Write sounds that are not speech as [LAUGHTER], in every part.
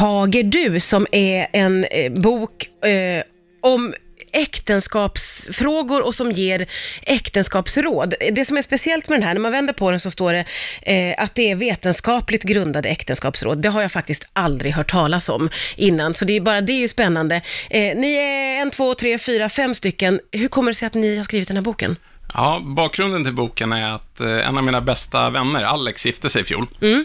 Tager du som är en eh, bok eh, om äktenskapsfrågor och som ger äktenskapsråd. Det som är speciellt med den här, när man vänder på den så står det eh, att det är vetenskapligt grundade äktenskapsråd. Det har jag faktiskt aldrig hört talas om innan, så det är bara det är ju spännande. Eh, ni är en, två, tre, fyra, fem stycken. Hur kommer det sig att ni har skrivit den här boken? Ja, bakgrunden till boken är att eh, en av mina bästa vänner, Alex, gifte sig i fjol. Mm.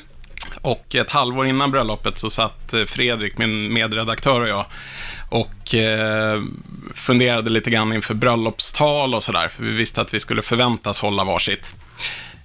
Och ett halvår innan bröllopet så satt eh, Fredrik, min medredaktör och jag och eh, funderade lite grann inför bröllopstal och sådär, för vi visste att vi skulle förväntas hålla varsitt.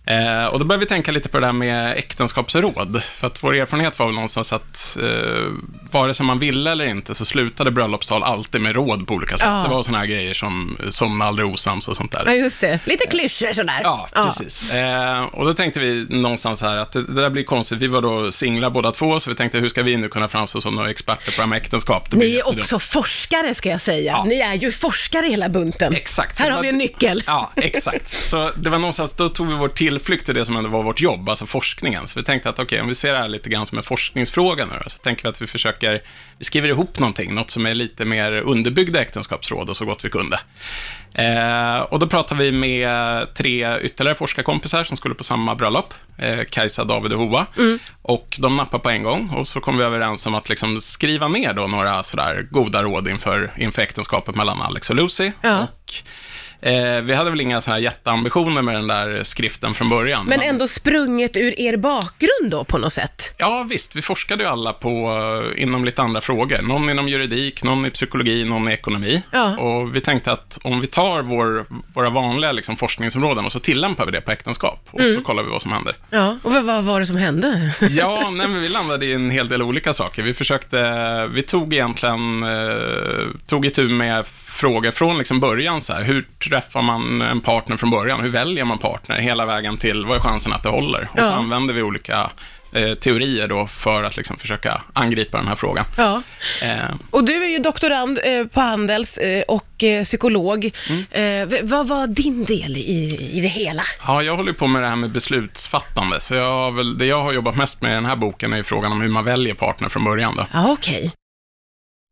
Eh, och då började vi tänka lite på det där med äktenskapsråd. För att vår erfarenhet var väl någonstans att eh, vare sig man ville eller inte så slutade bröllopstal alltid med råd på olika sätt. Ja. Det var sådana här grejer som somna aldrig osams och sånt där. Ja, just det. Lite klyschor sådär. Ja, precis. Eh, och då tänkte vi någonstans här att det, det där blir konstigt. Vi var då singlar båda två, så vi tänkte hur ska vi nu kunna framstå som några experter på det här med äktenskap? Det Ni är också forskare ska jag säga. Ja. Ni är ju forskare hela bunten. Exakt. Här har vi en nyckel. Ja, exakt. Så det var någonstans, då tog vi vår [LAUGHS] tillflykt till det som ändå var vårt jobb, alltså forskningen. Så vi tänkte att okej, om vi ser det här lite grann som en forskningsfråga nu då, så tänker vi att vi försöker, vi skriver ihop någonting, något som är lite mer underbyggda äktenskapsråd och så gott vi kunde. Eh, och då pratar vi med tre ytterligare forskarkompisar som skulle på samma bröllop, eh, Kajsa, David och Hoa. Och de nappar på en gång och så kom vi överens om att liksom skriva ner då några sådär goda råd inför, inför äktenskapet mellan Alex och Lucy. Ja. Och Eh, vi hade väl inga såna här jätteambitioner med den där skriften från början. Men ändå sprunget ur er bakgrund då på något sätt. Ja, visst. Vi forskade ju alla på, eh, inom lite andra frågor. Någon inom juridik, någon i psykologi, någon i ekonomi. Ja. Och vi tänkte att om vi tar vår, våra vanliga liksom, forskningsområden och så tillämpar vi det på äktenskap. Och Mm. så kollar vi vad som händer. Ja, och vad, vad var det som hände? [LAUGHS] Ja, nej, vi landade i en hel del olika saker. Vi försökte, vi tog egentligen, eh, tog itu med frågor från liksom början så här, hur träffar man en partner från början? Hur väljer man partner? Hela vägen till, vad är chansen att det håller? Och så Ja. använder vi olika eh, teorier då för att liksom försöka angripa den här frågan. Ja. Eh, Och du är ju doktorand eh, på Handels eh, och psykolog. Mm. Vad var din del i, i det hela? Ja, jag håller på med det här med beslutsfattande, så jag väl, det jag har jobbat mest med i den här boken är ju frågan om hur man väljer partner från början. Då. Ja, okej.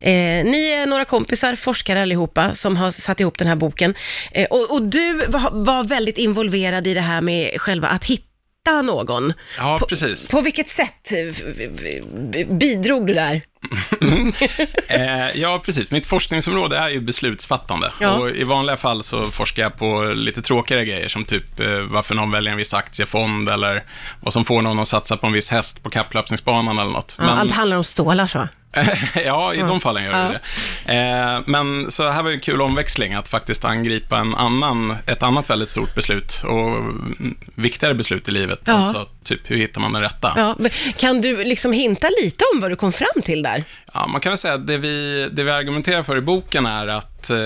Eh, ni är några kompisar, forskare allihopa, som har satt ihop den här boken. Eh, och, och du var, var väldigt involverad i det här med själva att hitta någon. Ja, På- precis. På vilket sätt eh, bidrog du där? [LAUGHS] Eh, ja, precis. Mitt forskningsområde är ju beslutsfattande. Ja. Och I vanliga fall så forskar jag på lite tråkigare grejer, som typ eh, varför någon väljer en viss aktiefond, eller vad som får någon att satsa på en viss häst på kapplöpningsbanan eller något. Ja, Allt handlar om stålar så. [LAUGHS] ja, i de fallen gör det Ja. det. Eh, men så här var ju en kul omväxling, att faktiskt angripa en annan, ett annat väldigt stort beslut och mm, viktigare beslut i livet. Ja. Alltså, typ hur hittar man den rätta? Ja, kan du liksom hinta lite om vad du kom fram till där? Ja, man kan väl säga att det vi, det vi argumenterar för i boken är att eh,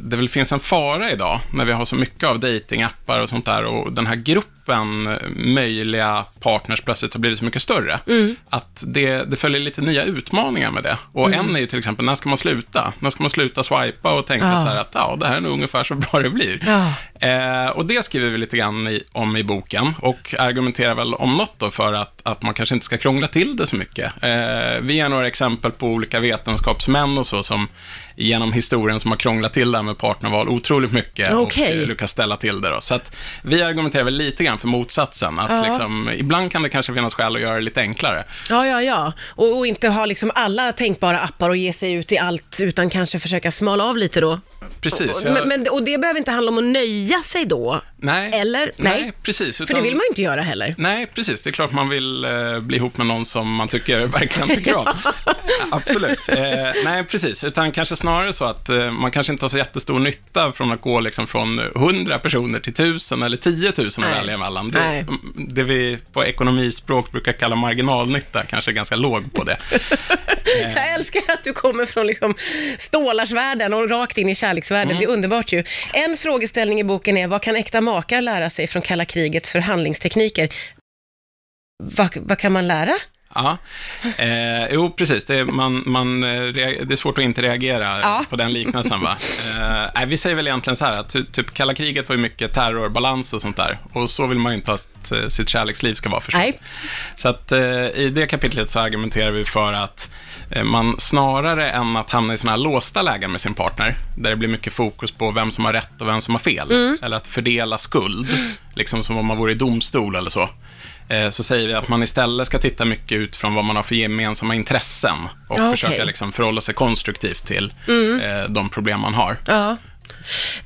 det väl finns en fara idag när vi har så mycket av datingappar och sånt där och den här gruppen eh, möjliga partners plötsligt har blivit så mycket större. Att det, det följer lite nya utmaningar med det. Och en är ju till exempel, när ska man sluta? När ska man sluta swipa och tänka Ja. så här att ja, det här är nog ungefär så bra det blir. Ja. Eh, och det skriver vi lite grann i, om i boken och argumenterar väl om något då för att, att man kanske inte ska krångla till det så mycket. Eh, vi ger några exempel på olika vetenskapsmän och så som genom historien som har krånglat till det här med partnerval otroligt mycket Okej. och eh, lyckas ställa till det. Då. Så att vi argumenterar väl lite grann för motsatsen. Att Ja. liksom, ibland kan det kanske finnas skäl att göra det lite enklare. Ja, ja, ja. Och, och inte ha liksom alla tänkbara appar och ge sig ut i allt, utan kanske försöka smala av lite då. Precis. Jag- men, men, och det behöver inte handla om att nöja sig då, nej, eller? Nej. precis. För det utan- vill man ju inte göra heller. Nej, precis. Det är klart man vill eh, bli ihop med någon som man tycker verkligen tycker om. [LAUGHS] Absolut. Eh, nej, precis. Utan kanske snarare så att eh, man kanske inte har så jättestor nytta från att gå liksom från 100 personer till 1000 eller 10 000 att välja emellan. Nej. Det, det vi på ekonomispråk brukar kalla marginalnytta kanske är ganska låg på det. [LAUGHS] Jag älskar att du kommer från liksom stålarsvärlden och rakt in i kärleksvärlden. Det är underbart ju. En frågeställning i boken är, vad kan äkta makar lära sig från kalla krigets förhandlingstekniker? Vad, vad kan man lära? Ja, eh, jo precis. Det är, man, man, eh, det är svårt att inte reagera Ja. på den liknelsen. Va? Eh, vi säger väl egentligen så här att ty, typ kalla kriget var ju mycket terrorbalans och sånt där. Och så vill man ju inte att eh, sitt kärleksliv ska vara förstås. Nej. Så att eh, i det kapitlet så argumenterar vi för att eh, man snarare än att hamna i sådana här låsta lägen med sin partner, där det blir mycket fokus på vem som har rätt och vem som har fel, eller att fördela skuld, liksom som om man vore i domstol eller så, så säger vi att man istället ska titta mycket utifrån vad man har för gemensamma intressen och okej. försöka liksom förhålla sig konstruktivt till eh, de problem man har. Ja.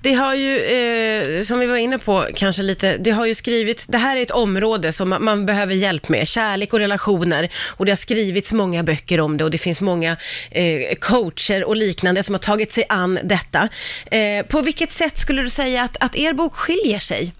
Det har ju, eh, som vi var inne på kanske lite, det har ju skrivits, det här är ett område som man, man behöver hjälp med, kärlek och relationer. Och det har skrivits många böcker om det och det finns många eh, coacher och liknande som har tagit sig an detta. Eh, på vilket sätt skulle du säga att, att er bok skiljer sig?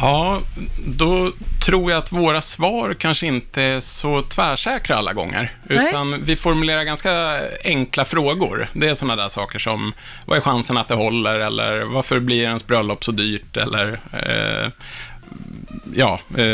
Ja, då tror jag att våra svar kanske inte är så tvärsäkra alla gånger. Nej. Utan vi formulerar ganska enkla frågor. Det är sådana där saker som, vad är chansen att det håller? Eller varför blir ens bröllop så dyrt? Eller, eh, ja, eh,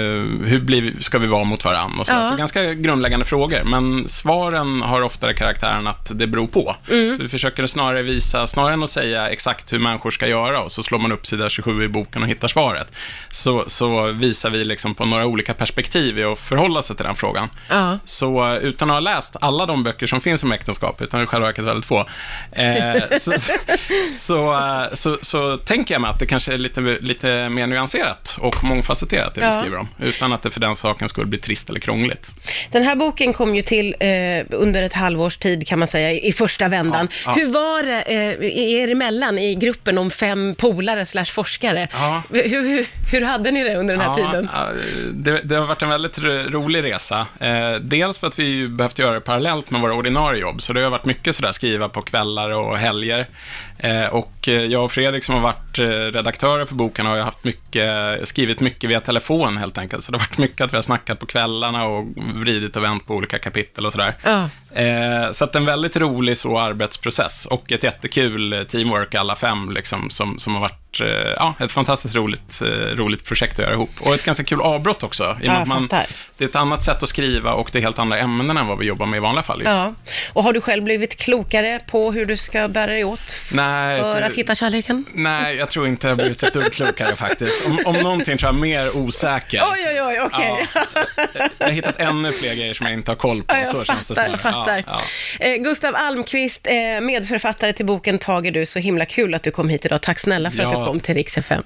hur blir, ska vi vara mot varandra? Och så, Ja. så ganska grundläggande frågor. Men svaren har oftare karaktären att det beror på. Mm. Så vi försöker snarare visa, snarare än att säga exakt hur människor ska göra och så slår man upp sida 27 i boken och hittar svaret. Så, så visar vi liksom på några olika perspektiv i att förhålla sig till den frågan. Ja. Så eh, utan att ha läst alla de böcker som finns om äktenskap, utan i själva verket väldigt få, eh, [LAUGHS] så, så, eh, så, så tänker jag mig att det kanske är lite, lite mer nyanserat och mångfacetterat det Ja. vi skriver om, utan att det för den saken skulle bli trist eller krångligt. Den här boken kom ju till eh, under ett halvårs tid kan man säga, i, första vändan. Ja. Hur var det eh, er emellan i gruppen om fem polare slash forskare? Hur, hur, hur hade ni det under den här tiden? Det, det har varit en väldigt ro- rolig resa. Eh, dels för att vi behövt göra det parallellt med våra ordinarie jobb, så det har varit mycket sådär skriva på kvällar och helger. Eh, och eh, jag och Fredrik som har varit eh, redaktörer för boken har ju haft mycket, skrivit mycket via telefon helt enkelt. Så det har varit mycket att vi har snackat på kvällarna och vridit och vänt på olika kapitel och sådär. Ja. Eh, så att en väldigt rolig så arbetsprocess och ett jättekul teamwork alla fem liksom, som, som har varit eh, ja, ett fantastiskt roligt, eh, roligt projekt att göra ihop. Och ett ganska kul avbrott också. I Ja, man, fattar. det är ett annat sätt att skriva och det är helt andra ämnen än vad vi jobbar med i vanliga fall. ju. Ja. Och har du själv blivit klokare på hur du ska bära dig åt Nej, för det- att hitta kärleken? Nej, jag tror inte jag har blivit ett dugg klokare [LAUGHS] faktiskt. Om, om någonting tror jag mer osäker. Oj, oj, oj, okej. Ja. Jag har hittat ännu fler grejer som jag inte har koll på. Ja, så känns det fattar, snarare. Fattar. Ja, ja. Eh, Gustav Almqvist, eh, medförfattare till boken Tager du, så himla kul att du kom hit idag. Tack snälla för att du kom till Rix FM.